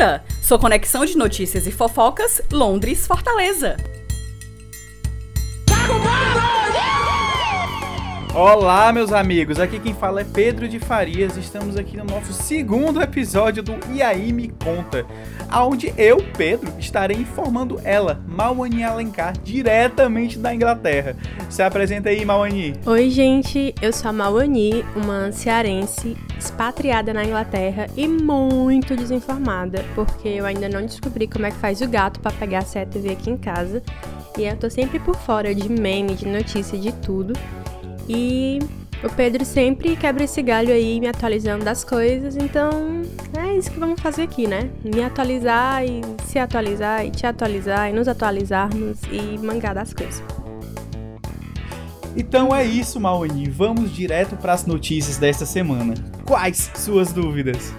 conta! Sua conexão de notícias e fofocas, Londres, Fortaleza. Olá, meus amigos. Aqui quem fala é Pedro de Farias. Estamos aqui no nosso segundo episódio do E aí me conta, aonde eu, Pedro, estarei informando ela, Mauani Alencar, diretamente da Inglaterra. Se apresenta aí, Mauani. Oi, gente. Eu sou a Mauani, uma cearense expatriada na Inglaterra e muito desinformada, porque eu ainda não descobri como é que faz o gato para pegar a CTV aqui em casa. E eu tô sempre por fora de meme, de notícia, de tudo. E o Pedro sempre quebra esse galho aí, me atualizando das coisas, então é isso que vamos fazer aqui, né? Me atualizar e se atualizar e te atualizar e nos atualizarmos e mangar das coisas. Então é isso, Maoni. Vamos direto para as notícias desta semana. Quais suas dúvidas?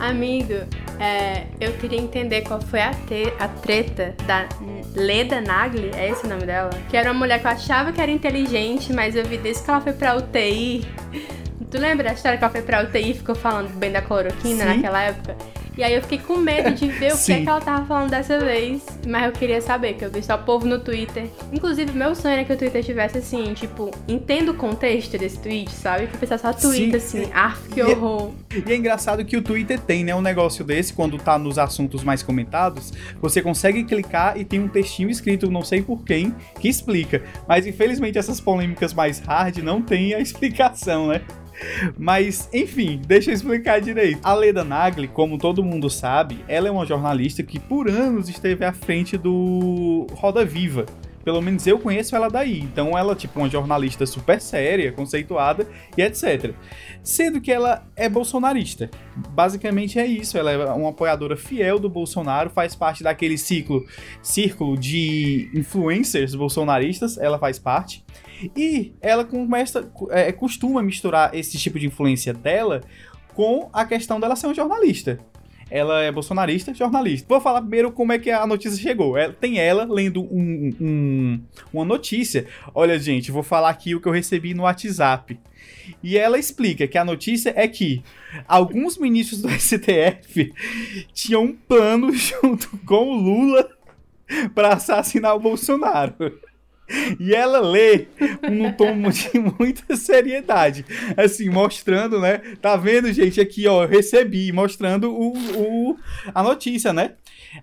Amigo, é, eu queria entender qual foi a, te, a treta da Leda Nagli, é esse o nome dela? Que era uma mulher que eu achava que era inteligente, mas eu vi desde que ela foi pra UTI. Tu lembra a história que ela foi pra UTI e ficou falando bem da cloroquina Sim. naquela época? E aí eu fiquei com medo de ver o que, é que ela tava falando dessa vez. Mas eu queria saber, que eu vi só o povo no Twitter. Inclusive, meu sonho era que o Twitter tivesse assim, tipo, entendo o contexto desse tweet, sabe? Que o pessoal só twitta assim, ah, que horror. E é, e é engraçado que o Twitter tem, né? Um negócio desse, quando tá nos assuntos mais comentados, você consegue clicar e tem um textinho escrito, não sei por quem, que explica. Mas infelizmente essas polêmicas mais hard não tem a explicação, né? Mas, enfim, deixa eu explicar direito. A Leda Nagli, como todo mundo sabe, ela é uma jornalista que por anos esteve à frente do Roda Viva. Pelo menos eu conheço ela daí. Então ela, tipo, uma jornalista super séria, conceituada e etc. Sendo que ela é bolsonarista. Basicamente é isso. Ela é uma apoiadora fiel do Bolsonaro, faz parte daquele ciclo, círculo de influencers bolsonaristas. Ela faz parte. E ela começa, é, costuma misturar esse tipo de influência dela com a questão dela ser uma jornalista. Ela é bolsonarista, jornalista. Vou falar primeiro como é que a notícia chegou. Ela, tem ela lendo um, um, uma notícia. Olha, gente, vou falar aqui o que eu recebi no WhatsApp. E ela explica que a notícia é que alguns ministros do STF tinham um plano junto com o Lula para assassinar o Bolsonaro. E ela lê num tom de muita seriedade. Assim, mostrando, né? Tá vendo, gente? Aqui, ó, eu recebi, mostrando o, o, a notícia, né?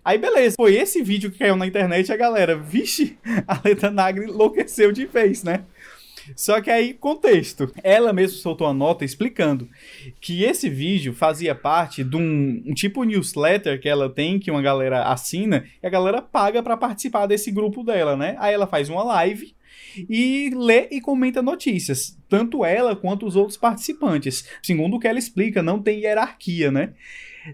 Aí, beleza. Foi esse vídeo que caiu na internet, a galera, vixe, a Leta Nagre enlouqueceu de vez, né? Só que aí, contexto. Ela mesmo soltou uma nota explicando que esse vídeo fazia parte de um, um tipo newsletter que ela tem, que uma galera assina, e a galera paga para participar desse grupo dela, né? Aí ela faz uma live e lê e comenta notícias, tanto ela quanto os outros participantes. Segundo o que ela explica, não tem hierarquia, né?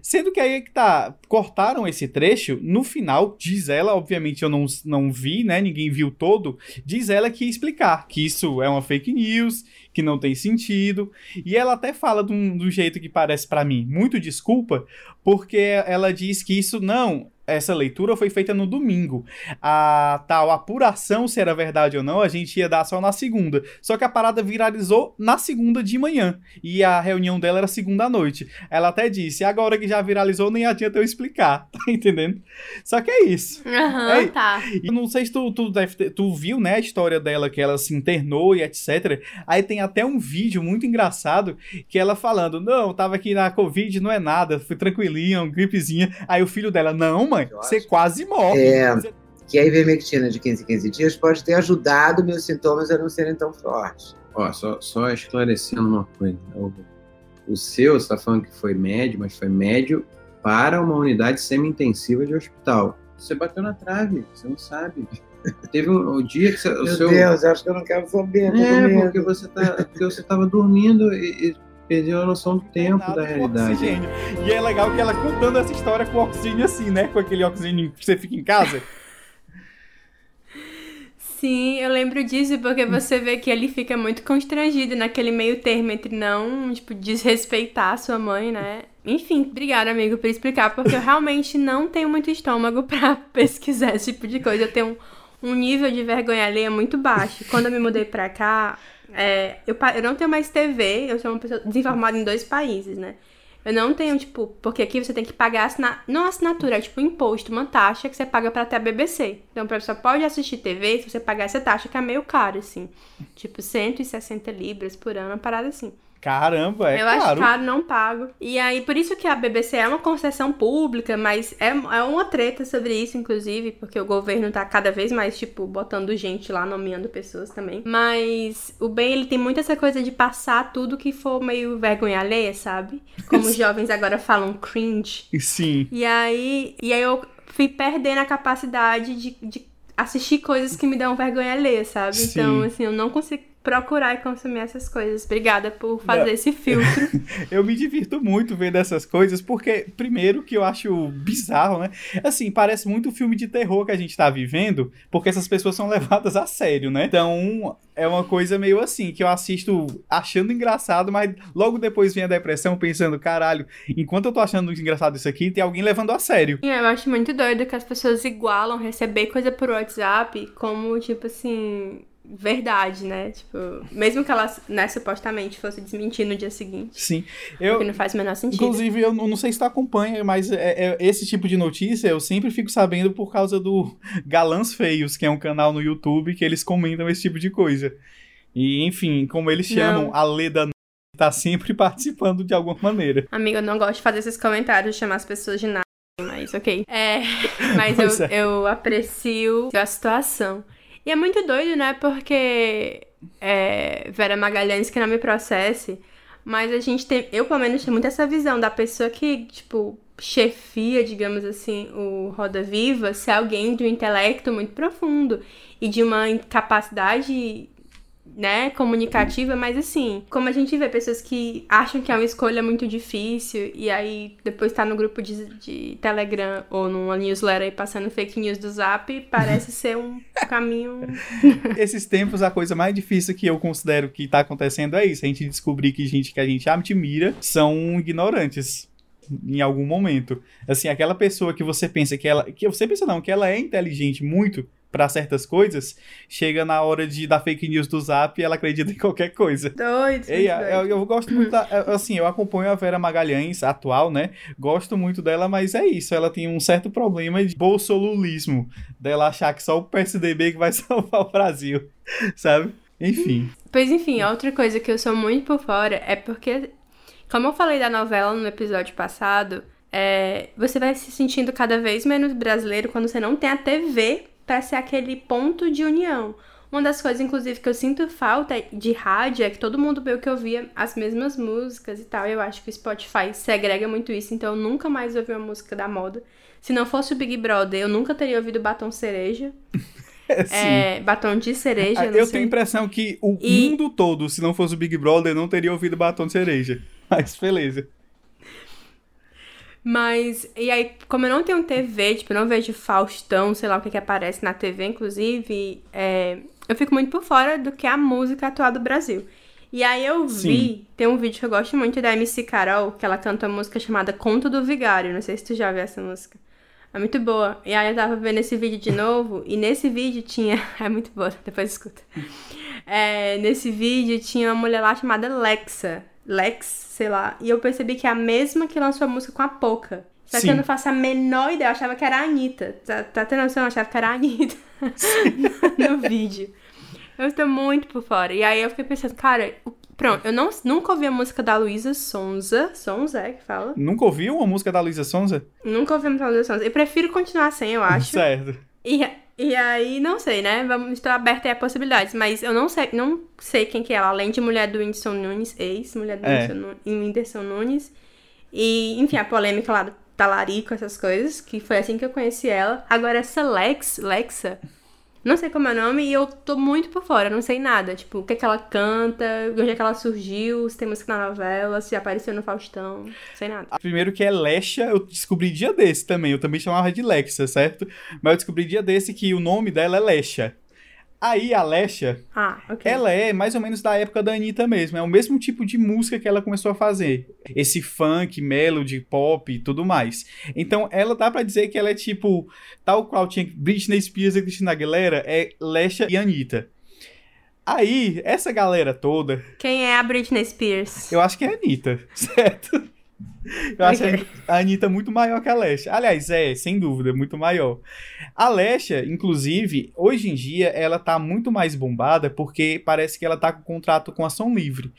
Sendo que aí é que tá, cortaram esse trecho, no final, diz ela, obviamente eu não, não vi, né, ninguém viu todo, diz ela que ia explicar que isso é uma fake news, que não tem sentido, e ela até fala de um, de um jeito que parece para mim muito desculpa, porque ela diz que isso não essa leitura foi feita no domingo. A tal apuração, se era verdade ou não, a gente ia dar só na segunda. Só que a parada viralizou na segunda de manhã. E a reunião dela era segunda à noite. Ela até disse: agora que já viralizou, nem adianta eu explicar. Tá entendendo? Só que é isso. Aham, uhum, tá. E não sei se tu, tu, deve ter, tu viu, né, a história dela, que ela se internou e etc. Aí tem até um vídeo muito engraçado que ela falando: não, tava aqui na Covid, não é nada, fui tranquilinha, uma gripezinha. Aí o filho dela: não, mãe, você quase morre. É, que a ivermectina de 15 em 15 dias pode ter ajudado meus sintomas a não serem tão fortes. Ó, só, só esclarecendo uma coisa. O, o seu, você está falando que foi médio, mas foi médio para uma unidade semi-intensiva de hospital. Você bateu na trave, você não sabe. Teve um, um dia que você, o Meu seu... Deus, acho que eu não quero saber. É, porque você, tá, porque você tava dormindo e, e perdeu a noção do tempo da realidade. Oxigênio. E é legal que ela contando essa história com oxigênio assim, né? Com aquele oxigênio que você fica em casa. Sim, eu lembro disso porque você vê que ele fica muito constrangido naquele meio termo entre não, tipo, desrespeitar a sua mãe, né? Enfim, obrigada, amigo, por explicar, porque eu realmente não tenho muito estômago para pesquisar esse tipo de coisa. Eu tenho um nível de vergonha alheia muito baixo. Quando eu me mudei pra cá, é, eu, eu não tenho mais TV, eu sou uma pessoa desinformada em dois países, né? Eu não tenho, tipo, porque aqui você tem que pagar, assina... não assinatura, é tipo imposto, uma taxa que você paga pra ter a BBC. Então, a pessoa pode assistir TV se você pagar essa taxa, que é meio caro, assim. Tipo, 160 libras por ano, uma parada assim. Caramba, é eu acho caro. caro, não pago. E aí, por isso que a BBC é uma concessão pública, mas é, é uma treta sobre isso, inclusive, porque o governo tá cada vez mais, tipo, botando gente lá, nomeando pessoas também. Mas o bem, ele tem muito essa coisa de passar tudo que for meio vergonha alheia, sabe? Como os jovens agora falam cringe. Sim. E aí, e aí eu fui perdendo a capacidade de, de assistir coisas que me dão vergonha alheia, sabe? Sim. Então, assim, eu não consigo procurar e consumir essas coisas. Obrigada por fazer Não. esse filtro. Eu me divirto muito vendo essas coisas, porque, primeiro, que eu acho bizarro, né? Assim, parece muito filme de terror que a gente tá vivendo, porque essas pessoas são levadas a sério, né? Então, é uma coisa meio assim, que eu assisto achando engraçado, mas logo depois vem a depressão pensando, caralho, enquanto eu tô achando engraçado isso aqui, tem alguém levando a sério. Eu acho muito doido que as pessoas igualam receber coisa por WhatsApp como, tipo assim, verdade, né? Tipo, mesmo que ela, né, supostamente fosse desmentir no dia seguinte. Sim. Eu, Porque não faz o menor sentido. Inclusive, eu não sei se tu acompanha, mas é- é- esse tipo de notícia eu sempre fico sabendo por causa do Galãs Feios, que é um canal no YouTube que eles comentam esse tipo de coisa. E, enfim, como eles chamam, Não. a Leda tá sempre participando de alguma maneira. Amiga, eu não gosto de fazer esses comentários, chamar as pessoas de nada, mas ok. É, mas eu, é. eu aprecio a situação. E é muito doido, né? Porque é, Vera Magalhães, que não me processe, mas a gente tem, eu pelo menos tenho muito essa visão da pessoa que, tipo, chefia, digamos assim, o Roda Viva, ser alguém de um intelecto muito profundo e de uma capacidade né, comunicativa, mas assim, como a gente vê pessoas que acham que é uma escolha muito difícil e aí depois tá no grupo de, de Telegram ou numa newsletter aí passando fake news do Zap, parece ser um caminho. Esses tempos, a coisa mais difícil que eu considero que tá acontecendo é isso: a gente descobrir que gente que a gente admira são ignorantes. Em algum momento. Assim, aquela pessoa que você pensa que ela. Que você pensa não, que ela é inteligente muito pra certas coisas, chega na hora de dar fake news do zap e ela acredita em qualquer coisa. Doido. Ei, muito eu, doido. eu gosto muito da, assim, eu acompanho a Vera Magalhães atual, né? Gosto muito dela, mas é isso, ela tem um certo problema de bolsolulismo, dela achar que só o PSDB que vai salvar o Brasil, sabe? Enfim. Pois enfim, outra coisa que eu sou muito por fora é porque, como eu falei da novela no episódio passado, é, você vai se sentindo cada vez menos brasileiro quando você não tem a TV pra ser aquele ponto de união. Uma das coisas, inclusive, que eu sinto falta de rádio é que todo mundo meio que ouvia as mesmas músicas e tal. Eu acho que o Spotify segrega muito isso, então eu nunca mais ouvi uma música da moda. Se não fosse o Big Brother, eu nunca teria ouvido Batom Cereja. Assim, É, batom de cereja, Ah, eu sei. tenho a impressão que o E- mundo todo, se não fosse o Big Brother, não teria ouvido batom de cereja. Mas beleza. Mas, e aí, como eu não tenho TV, tipo, eu não vejo Faustão, sei lá o que que aparece na TV, inclusive, é, eu fico muito por fora do que é a música atual do Brasil. E aí eu vi, Sim. tem um vídeo que eu gosto muito da MC Carol, que ela canta uma música chamada Conto do Vigário, não sei se tu já viu essa música. É muito boa. E aí eu tava vendo esse vídeo de novo, e nesse vídeo tinha. É muito boa, depois escuta. É, nesse vídeo tinha uma mulher lá chamada Lexa. Lex, sei lá. E eu percebi que é a mesma que lançou a música com a Poca. Só que eu não faço a menor ideia, eu achava que era a Anitta. Tá, tá tendo noção? Eu achava que era a Anitta no vídeo. Eu estou muito por fora. E aí eu fiquei pensando, cara, pronto, eu não, nunca ouvi a música da Luísa Sonza. Sonza é que fala? Nunca ouviu uma música da Luísa Sonza? Nunca ouvi a música da Luísa Sonza. Eu prefiro continuar sem, eu acho. Certo. E, e aí, não sei, né? Vamos, estou aberta aí a possibilidades. Mas eu não sei, não sei quem que é ela, além de mulher do Whindersson Nunes, ex-mulher do É. Whindersson, Nu- Whindersson Nunes. E, enfim, a polêmica lá do talarico, essas coisas, que foi assim que eu conheci ela. Agora, essa Lex, Lexa, não sei como é o nome e eu tô muito por fora, não sei nada. Tipo, o que é que ela canta, onde é que ela surgiu, se tem música na novela, se apareceu no Faustão, sei nada. Primeiro que é Lecha, eu descobri dia desse também. Eu também chamava de Lexa, certo? Mas eu descobri dia desse que o nome dela é Lecha. Aí a Lesha, Ah, ok. ela é mais ou menos da época da Anitta mesmo. É o mesmo tipo de música que ela começou a fazer. Esse funk, melody, pop e tudo mais. Então, ela dá pra dizer que ela é tipo, tal qual tinha Britney Spears e Christina Aguilera, é Lesha e Anitta. Aí, essa galera toda, Quem é a Britney Spears? eu acho que é a Anitta, certo? Eu acho a Anitta muito maior que a Lesha. Aliás, é, sem dúvida, muito maior. A Lesha, inclusive, hoje em dia, ela tá muito mais bombada porque parece que ela tá com contrato com a Som Livre.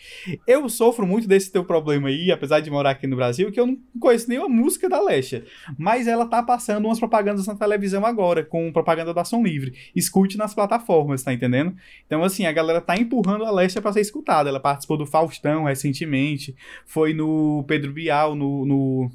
Eu sofro muito desse teu problema aí, apesar de morar aqui no Brasil, que eu não conheço nenhuma música da Lesha. Mas ela tá passando umas propagandas na televisão agora, com propaganda da Som Livre. Escute nas plataformas, tá entendendo? Então, assim, a galera tá empurrando a Lesha pra ser escutada. Ela participou do Faustão recentemente, foi no Pedro Bial, no. no-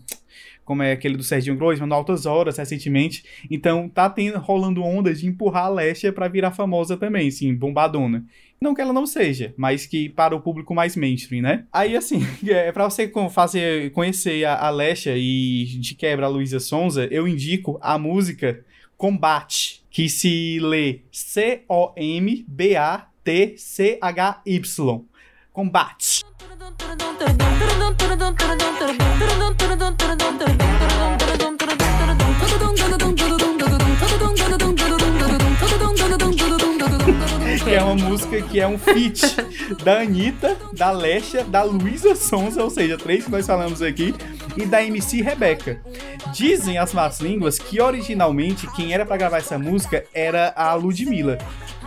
como é aquele do Serginho Groisman, no Altas Horas, recentemente. Então, tá tendo, rolando onda de empurrar a Lesha pra virar famosa também, assim, bombadona. Não que ela não seja, mas que para o público mais mainstream, né? Aí, assim, é, pra você fazer, conhecer a, a Lesha e de quebra a Luísa Sonza, eu indico a música Combate, que se lê C-O-M-B-A-T-C-H-Y. Combate. Que é uma música que é um feat da Anitta, da Lesha, da Luísa Sonza, ou seja, três que nós falamos aqui, e da MC Rebeca. Dizem as más línguas que originalmente quem era pra gravar essa música era a Ludmilla.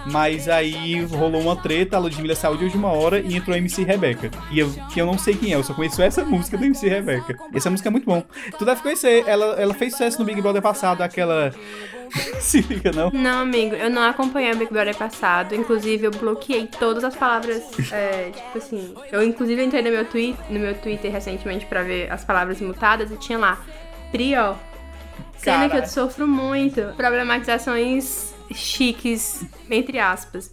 Mas aí rolou uma treta, a Ludmilla saiu de última hora e entrou a MC Rebeca. E eu, que eu não sei quem é, eu só conheço essa música da MC Rebeca. Essa música é muito bom. Tu deve conhecer, ela, ela fez sucesso no Big Brother passado, aquela. Se liga, não? Não, amigo, eu não acompanhei o Big Brother passado. Inclusive, eu bloqueei todas as palavras. é, tipo assim. Eu, inclusive, entrei no meu, tweet, no meu Twitter recentemente pra ver as palavras mutadas e tinha lá. Prió. Sendo que eu sofro muito. Problematizações chiques, entre aspas.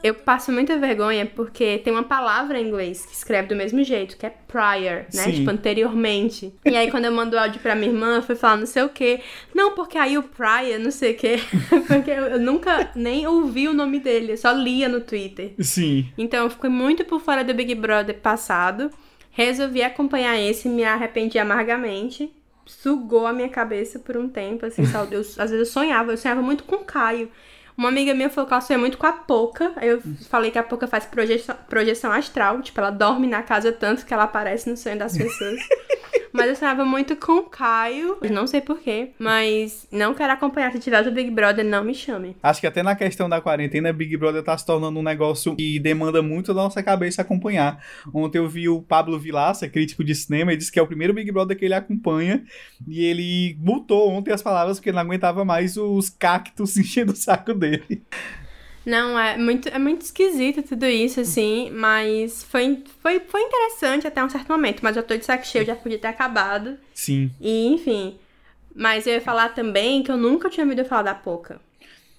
Eu passo muita vergonha porque tem uma palavra em inglês que escreve do mesmo jeito, que é prior, né? Sim. Tipo, anteriormente. E aí, quando eu mando o áudio pra minha irmã, eu fui falar não sei o quê. Não, porque aí o prior, não sei o quê. porque eu, eu nunca nem ouvi o nome dele, eu só lia no Twitter. Sim. Então eu fiquei muito por fora do Big Brother passado. Resolvi acompanhar esse, me arrependi amargamente. Sugou a minha cabeça por um tempo, assim, sabe? Eu, às vezes eu sonhava, eu sonhava muito com o Caio. Uma amiga minha falou que ela sonha muito com a Poca. Eu falei que a Poca faz projeção, projeção astral. Tipo, ela dorme na casa tanto que ela aparece no sonho das pessoas. Mas eu sonhava muito com o Caio. Não sei porquê. Mas não quero acompanhar. Se tiver do Big Brother, não me chame. Acho que até na questão da quarentena, Big Brother tá se tornando um negócio que demanda muito da nossa cabeça acompanhar. Ontem eu vi o Pablo Vilaça, crítico de cinema, e disse que é o primeiro Big Brother que ele acompanha. E ele mutou ontem as palavras porque ele não aguentava mais os cactos enchendo o saco dele. Não, é muito, é muito esquisito tudo isso, assim, mas foi, foi, foi interessante até um certo momento, mas eu tô de saco cheio, já podia ter acabado. Sim. E, enfim. Mas eu ia falar também que eu nunca tinha ouvido falar da Poca.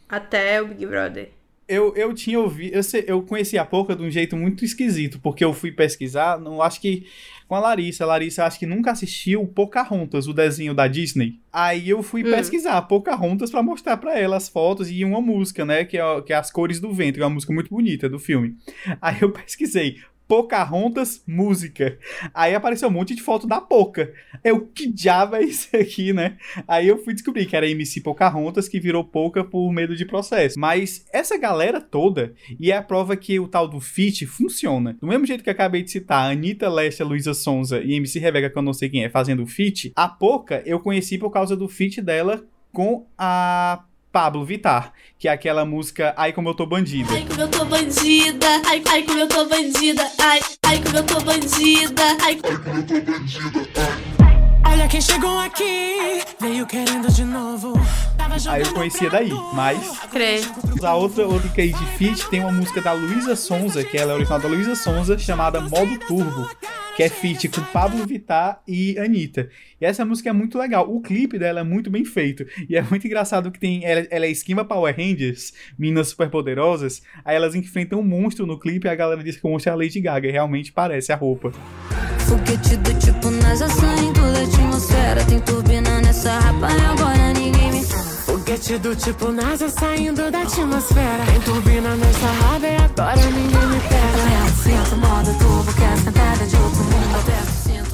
Até o Big Brother. Eu, eu tinha ouvido, eu, eu conheci a Pouca de um jeito muito esquisito, porque eu fui pesquisar, não acho que com a Larissa. A Larissa acho que nunca assistiu Pocahontas, o desenho da Disney. Aí eu fui Hum. pesquisar Pocahontas pra mostrar pra ela as fotos e uma música, né, que é, que é As Cores do Vento, que é uma música muito bonita do filme. Aí eu pesquisei Pocahontas música. Aí apareceu um monte de foto da Poca. Eu, que diabo é isso aqui, né? Aí eu fui descobrir que era MC Pocahontas que virou Poca por medo de processo. Mas essa galera toda, e é a prova que o tal do feat funciona. Do mesmo jeito que acabei de citar, Anitta, Lesha, Luísa Sonza e MC Rebeca, que eu não sei quem é, fazendo o feat, a Poca eu conheci por causa do feat dela com a Pablo Vittar, que é aquela música Ai Como Eu Tô Bandida. Ai, como eu tô bandida. Ai, ai, como eu tô bandida. Ai, ai, como eu tô bandida. Ai, Olha quem chegou aqui, veio querendo de novo. Tava Aí eu conhecia daí, mas Crê. A outra, outra que é de feat tem uma música da Luísa Sonza, que ela é original da Luísa Sonza, chamada Modo Turbo, que é feat com Pablo Vittar e Anitta. E essa música é muito legal. O clipe dela é muito bem feito. E é muito engraçado que tem. Ela, ela é esquiva Power Rangers, meninas super poderosas. Aí elas enfrentam um monstro no clipe e a galera diz que o monstro é a Lady Gaga. E realmente parece a roupa. Foguete do tipo NASA, sangue do tipo NASA saindo da atmosfera. Tem turbina nessa raba e agora ninguém me pega. Sinto modo turbo, que é sentada de outro mundo.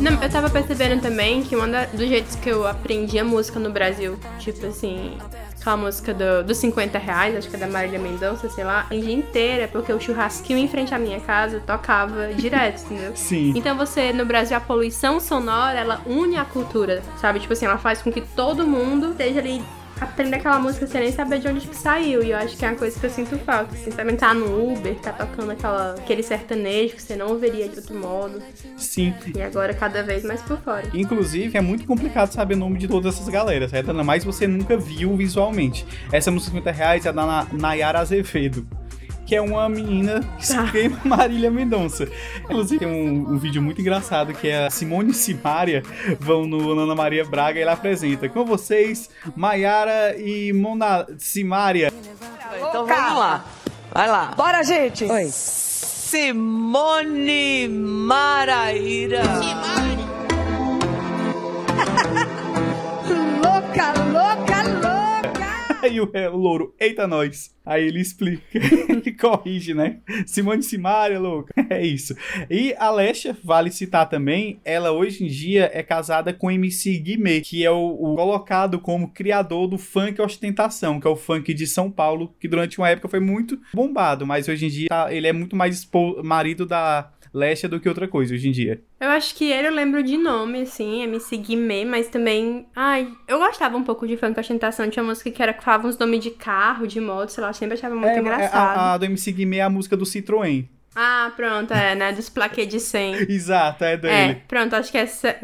Não, eu tava percebendo também que um da- dos jeitos que eu aprendi a música no Brasil, tipo assim, aquela música do, dos 50 reais, acho que é da Marília Mendonça, sei lá, a dia inteira, porque o churrasquinho em frente à minha casa tocava direto, entendeu? Sim. Então você, no Brasil, a poluição sonora, ela une a cultura, sabe? Tipo assim, ela faz com que todo mundo esteja ali aprender aquela música sem nem saber de onde tipo, saiu. E eu acho que é uma coisa que eu sinto falta. Assim, também tá no Uber, tá tocando aquela, aquele sertanejo que você não ouviria de outro modo. Sim. E agora cada vez mais por fora. Inclusive, é muito complicado saber o nome de todas essas galeras, certo? Ainda mais você nunca viu visualmente. Essa música 50 reais é da Na- Nayara Azevedo. Que é uma menina que Tá. escreve Marília Mendonça. Inclusive, tem um, um vídeo muito engraçado que é a Simone e Simária vão no Ana Maria Braga e ela apresenta com vocês Maiara e Mona Simária. Então vamos lá. Vai lá. Bora, gente! Oi. Simone Maraíra. Louca, louca, louca! Aí o, é, o louro, eita nós. Aí ele explica, ele corrige, né? Simone Simária, louca. É isso. E a Lesha, vale citar também, ela hoje em dia é casada com MC Guimê, que é o, o colocado como criador do funk ostentação, que é o funk de São Paulo, que durante uma época foi muito bombado, mas hoje em dia tá- ele é muito mais marido da Lesha do que outra coisa hoje em dia. Eu acho que ele eu lembro de nome, assim, MC Guimê, mas também. Ai, eu gostava um pouco de funk ostentação. Tinha música que era que falava uns nomes de carro, de moto, sei lá, sempre achava muito É, engraçado. a, a do MC Guimê é a música do Citroën. Ah, pronto, é, né? Dos plaquês de 100. Exato, é É, dele. pronto, acho que essa.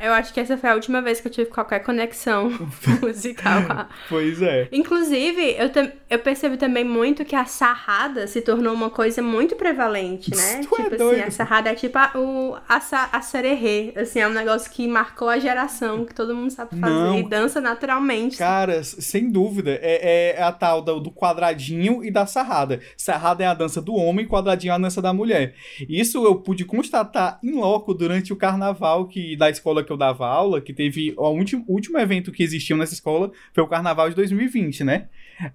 Eu acho que essa foi a última vez que eu tive qualquer conexão musical com a. Pois é. Inclusive, eu, tam- eu percebo também muito que a sarrada se tornou uma coisa muito prevalente, né? Tu é tipo doido. assim, a sarrada é tipo a, o, a, sa- a sererê. Assim, é um negócio que marcou a geração, que todo mundo sabe fazer Não. e dança naturalmente. Cara, s- sem dúvida, é, é a tal do, do quadradinho e da sarrada. Sarrada é a dança do homem, quadradinho é a dança da mulher. Isso eu pude constatar em loco durante o carnaval que da escola que eu dava aula, que teve o último, último evento que existiu nessa escola foi o carnaval de 2020, né?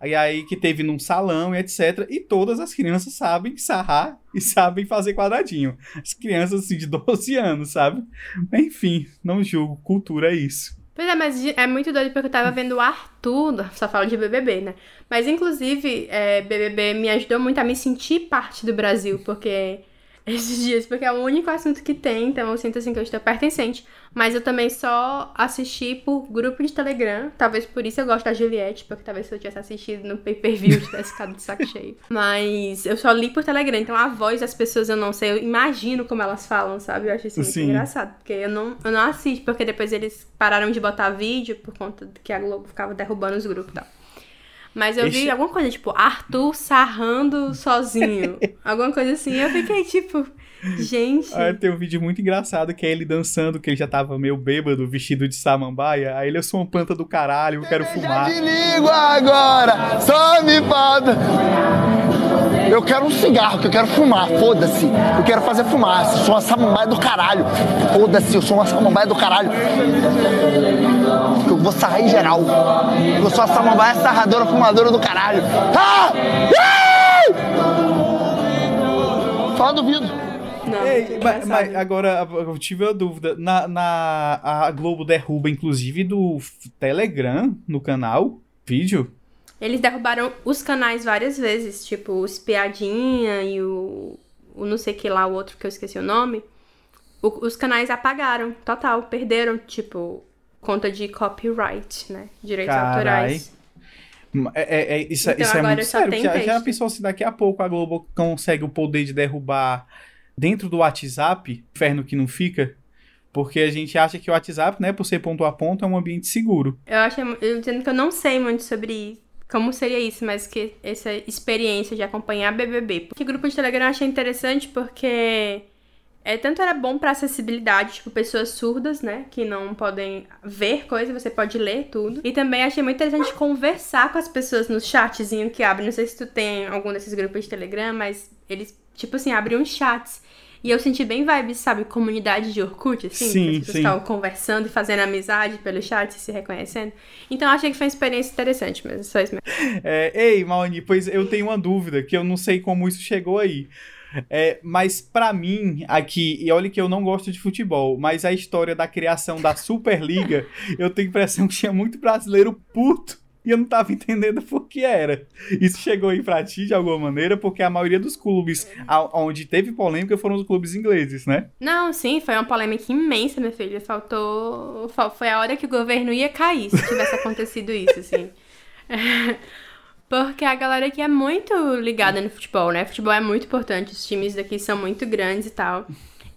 E aí que teve num salão e etc. E todas as crianças sabem sarrar e sabem fazer quadradinho. As crianças assim de 12 anos, sabe? Enfim, não julgo, cultura é isso. Pois é, mas é muito doido porque eu tava vendo o Arthur, só falo de BBB, né? Mas inclusive, é, BBB me ajudou muito a me sentir parte do Brasil, porque esses dias, porque é o único assunto que tem, então eu sinto assim que eu estou pertencente. Mas eu também só assisti por grupo de Telegram, talvez por isso eu gosto da Juliette, porque talvez se eu tivesse assistido no pay-per-view tivesse ficado de saco cheio. Mas eu só li por Telegram, então a voz das pessoas eu não sei, eu imagino como elas falam, sabe? Eu acho isso muito Sim. engraçado, porque eu não, eu não assisto, porque depois eles pararam de botar vídeo por conta que a Globo ficava derrubando os grupos e tal. Mas eu vi alguma coisa, tipo, Arthur sarrando sozinho. alguma coisa assim. Eu fiquei tipo, gente. Aí tem um vídeo muito engraçado que é ele dançando, que ele já tava meio bêbado, vestido de samambaia. Aí ele, eu sou uma planta do caralho, eu quero fumar. Ligo agora, só me falta. Eu quero um cigarro, que eu quero fumar, foda-se. Eu quero fazer fumaça, eu sou uma samambaia do caralho. Foda-se, eu sou uma samambaia do caralho. Eu vou sarrar em geral. Eu sou a samambaia sarradora, fumadora do caralho. Ah! Ah! Só duvido. Não, Ei, mas, mas agora eu tive uma dúvida. Na, na- a Globo derruba, inclusive, do Telegram no canal, vídeo. Eles derrubaram os canais várias vezes, tipo, o Espiadinha e o, o não sei que lá, o outro que eu esqueci o nome. O- os canais apagaram, total, perderam, tipo, conta de copyright, né? Direitos Carai. autorais. É, é- é- isso, Então isso é muito sério. Já, pensou se daqui a pouco a Globo consegue o poder de derrubar dentro do WhatsApp, inferno que não fica? Porque a gente acha que o WhatsApp, né, por ser ponto a ponto, é um ambiente seguro. Eu acho, eu dizendo que eu não sei muito sobre como seria isso, mas que essa experiência de acompanhar BBB. O grupo de Telegram eu achei interessante porque é, tanto era bom pra acessibilidade, tipo, pessoas surdas, né, que não podem ver coisa, você pode ler tudo. E também achei muito interessante conversar com as pessoas no chatzinho que abre. Não sei se tu tem algum desses grupos de Telegram, mas eles, tipo assim, uns chats. E eu senti bem vibes, sabe, comunidade de Orkut, assim, Sim, que as pessoas estavam conversando e fazendo amizade pelo chat e se reconhecendo. Então eu achei que foi uma experiência interessante mesmo, só isso mesmo. É, ei, Maoni, pois eu tenho uma dúvida, que eu não sei como isso chegou aí. É, mas pra mim, aqui, e olha que eu não gosto de futebol, mas a história da criação da Superliga, eu tenho a impressão que tinha muito brasileiro puto e eu não tava entendendo por que era. Isso chegou aí pra ti de alguma maneira, porque a maioria dos clubes a- onde teve polêmica foram os clubes ingleses, né? Não, sim, foi uma polêmica imensa, minha filha. Faltou. fal- Foi a hora que o governo ia cair se tivesse acontecido isso, assim. Porque a galera aqui é muito ligada no futebol, né? Futebol é muito importante, os times daqui são muito grandes e tal.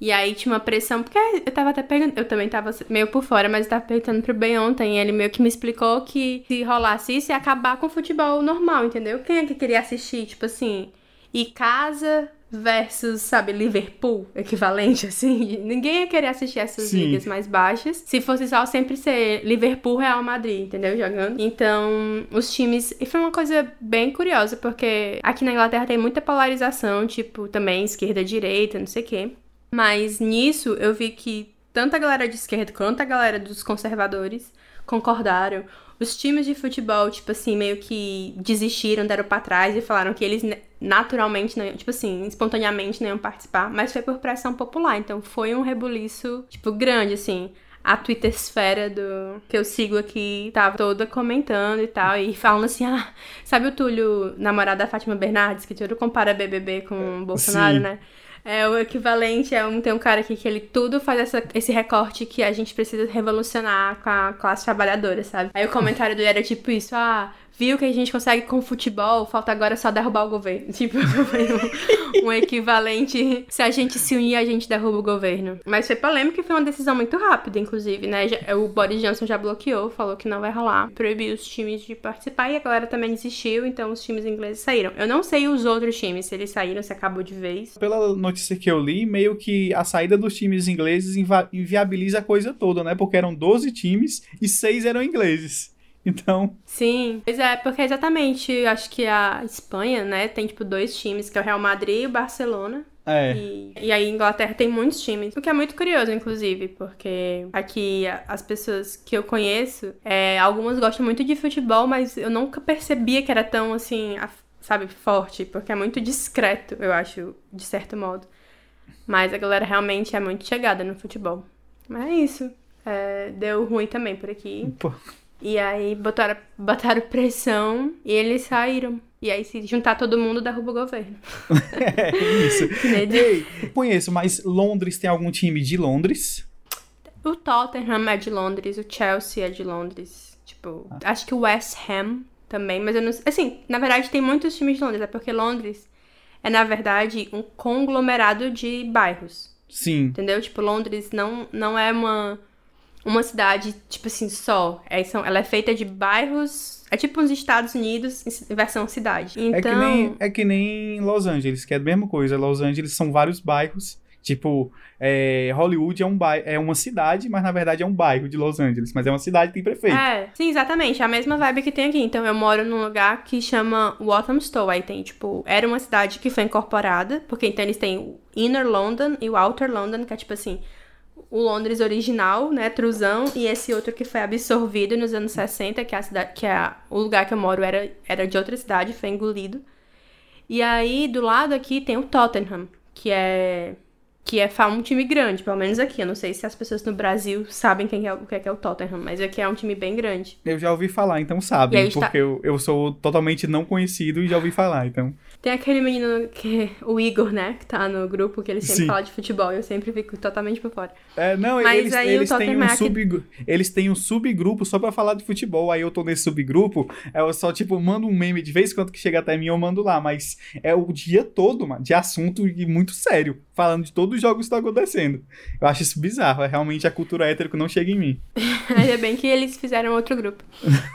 E aí tinha uma pressão, porque eu tava até perguntando, eu também tava meio por fora, mas eu tava perguntando pro Ben ontem, e ele meio que me explicou que se rolasse isso ia acabar com o futebol normal, entendeu? Quem é que queria assistir, tipo assim, e casa versus, sabe, Liverpool, equivalente, assim. Ninguém ia querer assistir essas Sim. ligas mais baixas. Se fosse só sempre ser Liverpool, Real Madrid, entendeu? Jogando. Então, os times. E foi uma coisa bem curiosa, porque aqui na Inglaterra tem muita polarização, tipo, também esquerda, direita, não sei o quê. Mas nisso eu vi que tanto a galera de esquerda quanto a galera dos conservadores concordaram. Os times de futebol, tipo assim, meio que desistiram, deram pra trás e falaram que eles naturalmente, não iam, tipo assim, espontaneamente não iam participar, mas foi por pressão popular. Então foi um rebuliço, tipo, grande, assim. A Twittersfera do que eu sigo aqui tava toda comentando e tal, e falando assim, ah, sabe o Túlio, namorado da Fátima Bernardes, que tudo compara BBB com o Bolsonaro, Sim. né? É o equivalente, é um, tem um cara aqui que ele tudo faz essa, esse recorte que a gente precisa revolucionar com a classe trabalhadora, sabe? Aí o comentário dele era tipo isso, ah, viu que a gente consegue com futebol, falta agora só derrubar o governo. Tipo, um, um equivalente, se a gente se unir, a gente derruba o governo. Mas foi polêmico e foi uma decisão muito rápida, inclusive, né? Já- o Boris Johnson já bloqueou, falou que não vai rolar, proibiu os times de participar e a galera também desistiu, então os times ingleses saíram. Eu não sei os outros times, se eles saíram, se acabou de vez. Pela notícia que eu li, meio que a saída dos times ingleses inva- inviabiliza a coisa toda, né? Porque eram 12 times e 6 eram ingleses. Então, Sim, pois é, porque exatamente, acho que a Espanha, né, tem tipo dois times, que é o Real Madrid e o Barcelona. é. E, e aí, Inglaterra tem muitos times. O que é muito curioso, inclusive, porque aqui as pessoas que eu conheço, é, algumas gostam muito de futebol, mas eu nunca percebia que era tão assim, sabe, forte, porque é muito discreto, eu acho, de certo modo. Mas a galera realmente é muito chegada no futebol. Mas é isso. É, deu ruim também por aqui. Pô. E aí botaram, botaram pressão e eles saíram. E aí, se juntar todo mundo, derruba o governo. É isso. Ei, conheço, mas Londres tem algum time de Londres? O Tottenham é de Londres, o Chelsea é de Londres. Tipo, acho que o West Ham também, mas eu não sei. Assim, na verdade, tem muitos times de Londres, é porque Londres é, na verdade, um conglomerado de bairros. Sim. Entendeu? Tipo, Londres não, não é uma, uma cidade, tipo assim, só. É, são, ela é feita de bairros. É tipo uns Estados Unidos em versão cidade. Então. É, que nem, é que nem Los Angeles, que é a mesma coisa. Los Angeles são vários bairros. Tipo, é, Hollywood é, um bai- é uma cidade, mas na verdade é um bairro de Los Angeles. Mas é uma cidade que tem prefeito. É, sim, exatamente. É a mesma vibe que tem aqui. Então, eu moro num lugar que chama Walthamstow. Aí tem, tipo, era uma cidade que foi incorporada, porque então eles têm o Inner London e o Outer London, que é tipo assim, o Londres original, né, Trusão, e esse outro que foi absorvido nos anos 60, que é a cidade, que é a- o lugar que eu moro era, era de outra cidade, foi engolido. E aí, do lado aqui tem o Tottenham, que é que é um time grande, pelo menos aqui. Eu não sei se as pessoas no Brasil sabem quem é, o que é, que é o Tottenham, mas aqui é um time bem grande. Eu já ouvi falar, então sabem, está- porque eu, eu sou totalmente não conhecido e já ouvi falar, então. Tem aquele menino que o Igor, né, que tá no grupo, que ele sempre Sim. fala de futebol, e eu sempre fico totalmente por fora. É, não, Mas eles, aí o eles, têm Tottenham um é subgru- eles têm um subgrupo só pra falar de futebol. Aí eu tô nesse subgrupo, eu só, tipo, mando um meme de vez em quando que chega até mim, eu mando lá. Mas é o dia todo, mano, de assunto e muito sério, falando de todos os jogos que estão acontecendo. Eu acho isso bizarro. É realmente a cultura hétero que não chega em mim. Ainda bem que eles fizeram outro grupo.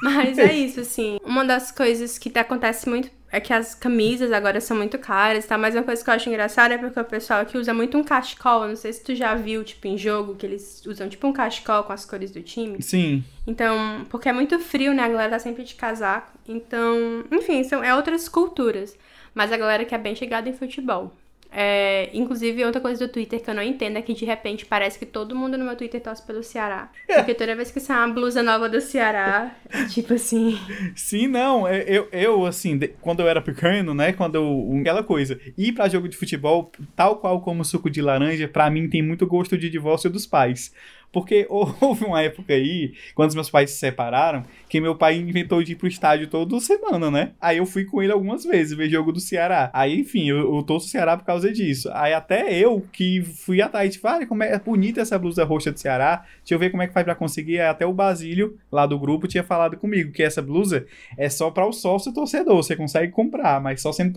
Mas é isso, assim. Uma das coisas que tá- acontece muito é que as camisas agora são muito caras, tá? Mas uma coisa que eu acho engraçada é porque o pessoal aqui usa muito um cachecol. Não sei se tu já viu, tipo, em jogo, que eles usam tipo um cachecol com as cores do time. Sim. Então, porque é muito frio, né? A galera tá sempre de casaco. Então, enfim, são, é outras culturas. Mas a galera que é bem chegada em futebol. É, inclusive, outra coisa do Twitter que eu não entendo é que de repente parece que todo mundo no meu Twitter torce pelo Ceará. Porque toda vez que sai uma blusa nova do Ceará, é tipo assim. Sim, não. é- Eu, eu assim, de- quando eu era pequeno, né? Quando eu. Aquela coisa. Ir pra jogo de futebol, tal qual como suco de laranja, pra mim tem muito gosto de divórcio dos pais. Porque houve uma época aí, quando os meus pais se separaram, que meu pai inventou de ir pro estádio toda semana, né? Aí eu fui com ele algumas vezes ver jogo do Ceará. Aí, enfim, eu, eu torço Ceará por causa disso. Aí até eu que fui atrás, tipo, ah, como é bonita essa blusa roxa do Ceará. Deixa eu ver como é que faz pra conseguir. Aí até o Basílio, lá do grupo, tinha falado comigo que essa blusa é só para o sócio torcedor. Você consegue comprar, mas só sendo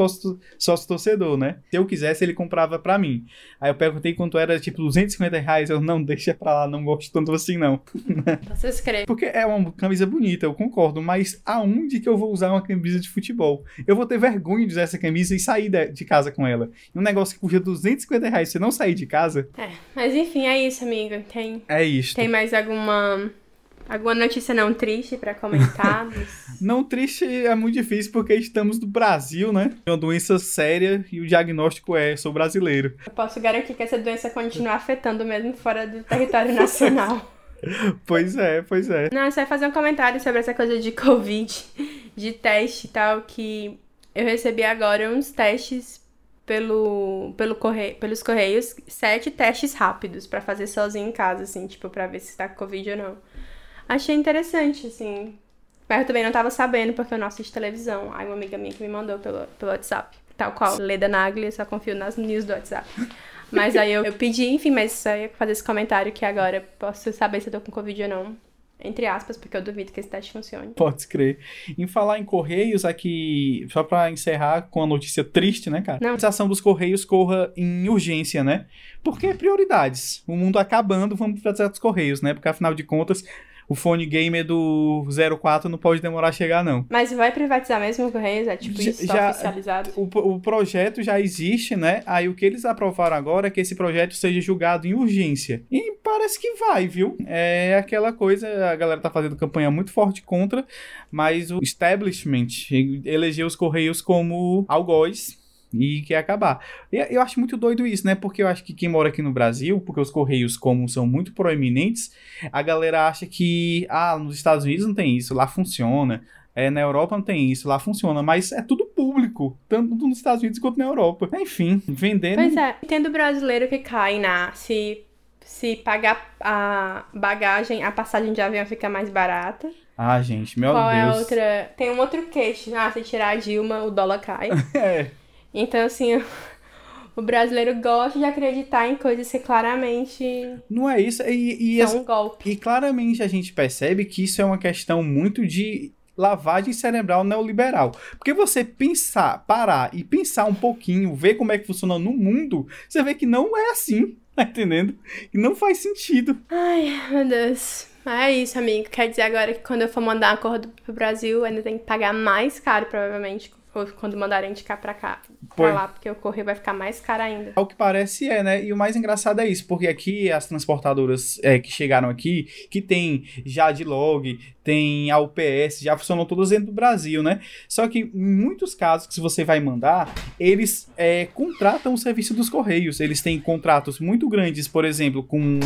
sócio, torcedor, né? Se eu quisesse, ele comprava pra mim. Aí eu perguntei quanto era, tipo, 250 reais. Eu, não, deixa pra lá, não gosto tanto assim, não. Vocês creem. Porque é uma camisa bonita, eu concordo, mas aonde que eu vou usar uma camisa de futebol? Eu vou ter vergonha de usar essa camisa e sair de, casa com ela. Um negócio que custa 250 reais, você não sair de casa, É, mas enfim, é isso, amigo. Tem, é isto. tem mais alguma. Alguma notícia não triste pra comentar? Não triste é muito difícil porque estamos no Brasil, né? É uma doença séria e o diagnóstico é, sou brasileiro. Eu posso garantir que essa doença continua afetando mesmo fora do território nacional. Pois é, pois é. Não, só fazer um comentário sobre essa coisa de Covid, de teste e tal, que eu recebi agora uns testes pelo, pelo corre... pelos correios, sete testes rápidos pra fazer sozinho em casa, assim, tipo, pra ver se tá com Covid ou não. Achei interessante, assim. Mas eu também não tava sabendo porque eu não assisto televisão. Aí uma amiga minha que me mandou pelo, pelo WhatsApp. Tal qual, Leda Nagli, eu só confio nas news do WhatsApp. Mas aí eu, eu pedi, enfim, mas só ia fazer esse comentário que agora posso saber se eu tô com Covid ou não. Entre aspas, porque eu duvido que esse teste funcione. Pode crer. Em falar em Correios, aqui, só pra encerrar com uma notícia triste, né, cara? Não. A organização dos Correios corra em urgência, né? Porque prioridades. O mundo acabando, vamos precisar dos Correios, né? Porque afinal de contas, o fone gamer do 04 não pode demorar a chegar, não. Mas vai privatizar mesmo o Correios? É tipo Já- isso, já- oficializado? O, o projeto já existe, né? Aí o que eles aprovaram agora é que esse projeto seja julgado em urgência. E parece que vai, viu? É aquela coisa, a galera tá fazendo campanha muito forte contra, mas o establishment elegeu os Correios como algoz. E quer acabar. E eu acho muito doido isso, né? Porque eu acho que quem mora aqui no Brasil, porque os Correios, como são muito proeminentes, a galera acha que, ah, nos Estados Unidos não tem isso, lá funciona. É, na Europa não tem isso, lá funciona, mas é tudo público, tanto nos Estados Unidos quanto na Europa. Enfim, vendendo. Pois é, entendo o brasileiro que cai na. Se, se pagar a bagagem, a passagem de avião fica mais barata. Ah, gente, meu Qual é Deus. outra? Tem um outro queixo. Ah, se tirar a Dilma, o dólar cai. É. Então, assim, o brasileiro gosta de acreditar em coisas que claramente Não é isso. E, e, são um golpe. e claramente a gente percebe que isso é uma questão muito de lavagem cerebral neoliberal. Porque você pensar, parar e pensar um pouquinho, ver como é que funciona no mundo, você vê que não é assim, tá entendendo? E não faz sentido. Ai, meu Deus. É isso, amigo. Quer dizer agora que quando eu for mandar um acordo pro Brasil, ainda tem que pagar mais caro, provavelmente, quando mandarem de cá pra cá. Pra Pois. lá, porque o correio vai ficar mais caro ainda. Ao que parece é, né? E o mais engraçado é isso, porque aqui as transportadoras é, que chegaram aqui, que tem já de log, tem a UPS, já funcionam todas dentro do Brasil, né? Só que em muitos casos que se você vai mandar, eles é, contratam o serviço dos Correios. Eles têm contratos muito grandes, por exemplo, com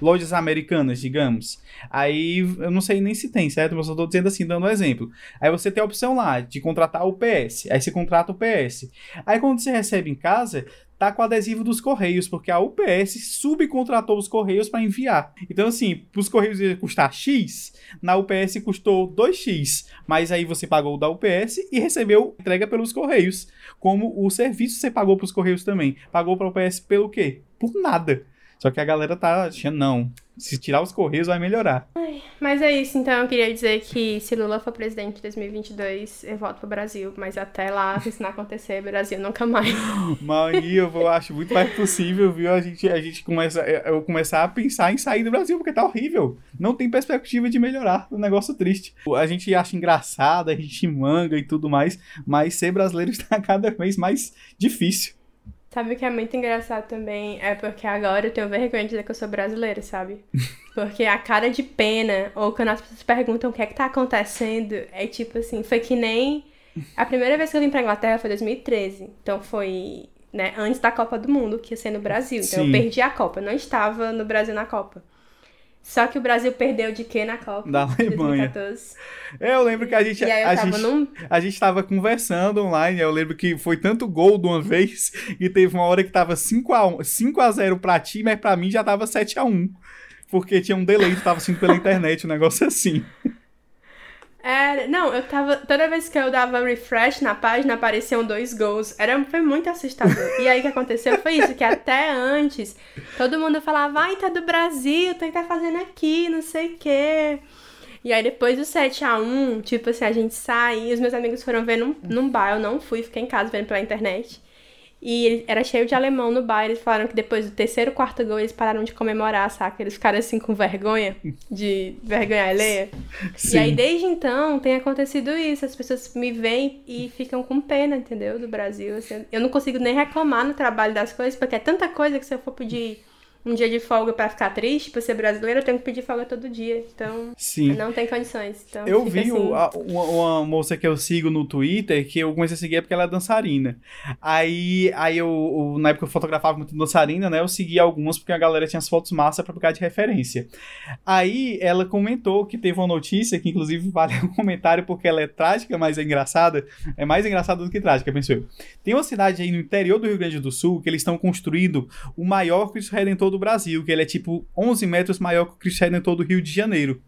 lojas americanas, digamos. Aí eu não sei nem se tem, certo? Mas eu tô dizendo assim, dando um exemplo. Aí você tem a opção lá de contratar a UPS. Aí você contrata o UPS. Aí quando você recebe em casa, tá com adesivo dos Correios, porque a UPS subcontratou os Correios para enviar. Então, assim, os Correios ia custar X, na UPS custou 2X, mas aí você pagou da UPS e recebeu entrega pelos Correios. Como o serviço você pagou pros Correios também. Pagou pra UPS pelo quê? Por nada. Só que a galera tá achando, não, se tirar os Correios vai melhorar. Mas é isso, então eu queria dizer que se Lula for presidente em 2022, eu volto pro Brasil. Mas até lá, se isso não acontecer, Brasil nunca mais. Aí eu vou- acho muito mais possível, viu? A gente, a gente começa, eu começar a pensar em sair do Brasil, porque tá horrível. Não tem perspectiva de melhorar. Um negócio triste. A gente acha engraçado, a gente manga e tudo mais, mas ser brasileiro está cada vez mais difícil. Sabe o que é muito engraçado também? É porque agora eu tenho vergonha de dizer que eu sou brasileira, sabe? Porque a cara de pena, ou quando as pessoas perguntam o que é que tá acontecendo, é tipo assim, foi que nem. A primeira vez que eu vim pra Inglaterra foi em 2013. Então foi né, antes da Copa do Mundo, que ia ser no Brasil. Então Sim. eu perdi a Copa, não estava no Brasil na Copa. Só que o Brasil perdeu de quê na Copa? Da Alemanha. 2014. Eu lembro que a gente, a, tava gente, num- a gente tava conversando online. Eu lembro que foi tanto gol de uma vez e teve uma hora que tava 5x1, 5x0 pra ti, mas pra mim já tava 7x1. Porque tinha um delay, tava assistindo pela internet, um negócio assim. É, não, eu tava. Toda vez que eu dava refresh na página, apareciam dois gols. Era, foi muito assustador. E aí o que aconteceu foi isso: que até antes, todo mundo falava, ai, tá do Brasil, tem que tá fazendo aqui, não sei o quê. E aí depois do 7x1, tipo assim, a gente sai, e os meus amigos foram ver num, num bar, eu não fui, fiquei em casa vendo pela internet. E era cheio de alemão no bar, eles falaram que depois do terceiro, quarto gol, eles pararam de comemorar, saca? Eles ficaram assim com vergonha, de vergonha alheia. E aí, Sim. desde então, tem acontecido isso. As pessoas me veem e ficam com pena, entendeu? Do Brasil. assim. eu não consigo nem reclamar no trabalho das coisas, porque é tanta coisa que se eu for pedir um dia de folga pra ficar triste, pra ser brasileiro, eu tenho que pedir folga todo dia. Então, Sim. não tem condições. Então, Eu vi assim. uma, uma moça que eu sigo no Twitter, que eu comecei a seguir é porque ela é dançarina. Aí, aí eu, eu- na época eu fotografava muito dançarina, né? Eu segui algumas porque a galera tinha as fotos massa pra ficar de referência. Aí ela comentou que teve uma notícia que, inclusive, vale um comentário porque ela é trágica, mas é engraçada. É mais engraçada do que trágica, pensou eu. Tem uma cidade aí no interior do Rio Grande do Sul que eles estão construindo o maior Cristo Redentor do Brasil, que ele é tipo 11 metros maior que o Cristo Redentor do Rio de Janeiro.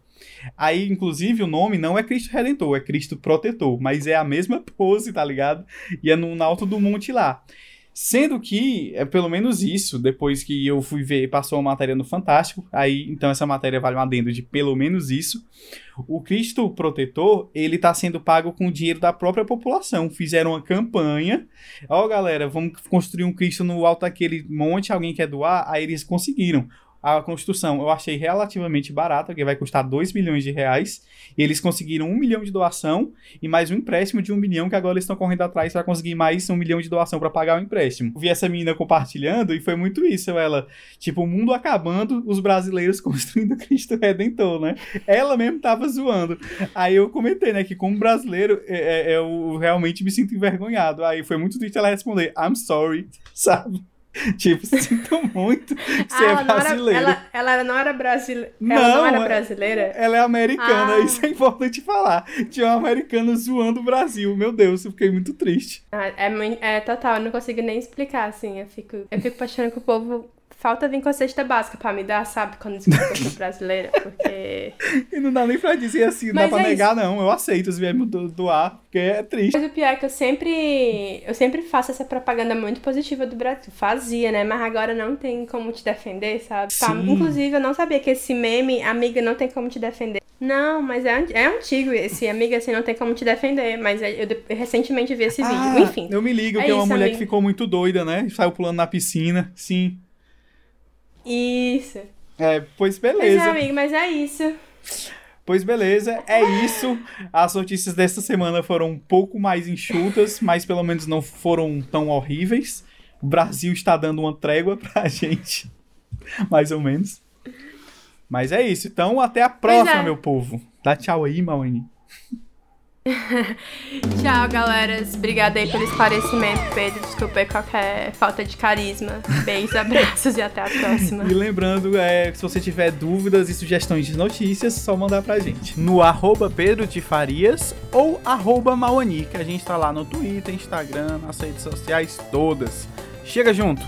Aí, inclusive, o nome não é Cristo Redentor, é Cristo Protetor, mas é a mesma pose, tá ligado? E é no, no alto do monte lá. Sendo que, é pelo menos isso, depois que eu fui ver, passou uma matéria no Fantástico, aí, então essa matéria vale um adendo de pelo menos isso. O Cristo Protetor, ele tá sendo pago com dinheiro da própria população. Fizeram uma campanha. Ó, galera, vamos construir um Cristo no alto daquele monte, alguém quer doar? Aí eles conseguiram. A construção eu achei relativamente barata, porque vai custar 2 milhões de reais. E eles conseguiram 1 milhão de doação e mais um empréstimo de 1 milhão, que agora eles estão correndo atrás para conseguir mais 1 milhão de doação para pagar o empréstimo. Vi essa menina compartilhando e foi muito isso. Ela, tipo, o mundo acabando, os brasileiros construindo Cristo Redentor, né? Ela mesmo tava zoando. Aí eu comentei, né, que como brasileiro, é, é, eu realmente me sinto envergonhado. Aí foi muito triste ela responder, I'm sorry, sabe? Tipo, sinto muito ser Ah, ela não, era, brasileiro. ela, ela não era brasileira. Não, ela não era é- brasileira? Ela é americana, Ah. isso é importante falar. Tinha uma americana zoando o Brasil. Meu Deus, eu fiquei muito triste. Ah, é, é total, eu não consigo nem explicar, assim. Eu fico, eu fico achando que o povo falta vir com a cesta básica pra me dar, sabe? Quando eu sou brasileira. Porque. E não dá nem pra dizer assim, não dá Mas pra é negar, não. Eu aceito se vier me do- doar, porque é triste. Mas o pior é que eu sempre. Eu sempre faço essa propaganda muito positiva do Brasil. Fazia, né? Mas agora não tem como te defender, sabe? Tá, Sim. Inclusive, eu não sabia que esse meme, amiga, não tem como te defender. Não, mas é, é antigo esse, amiga, assim, não tem como te defender. Mas eu, de- eu recentemente vi esse Ah, vídeo. Enfim. Eu me ligo É que é uma isso, mulher que ficou muito doida, né? Saiu pulando na piscina. Sim. Isso. É, pois Mas é, beleza. amigo, mas é isso. Pois beleza, é isso. As notícias desta semana foram um pouco mais enxutas, mas pelo menos não foram tão horríveis. O Brasil está dando uma trégua pra gente. Mais ou menos. Mas é isso. Então, até a próxima, é. meu povo. Dá tchau aí, Mawane. Tchau, galera. Obrigada aí pelo esclarecimento, Pedro. Desculpa aí qualquer falta de carisma. Beijos, abraços e até a próxima. E lembrando, é, se você tiver dúvidas e sugestões de notícias, só mandar pra gente. No arroba Pedro de Farias ou arroba Mauani, que a gente tá lá no Twitter, Instagram, nas redes sociais todas. Chega junto!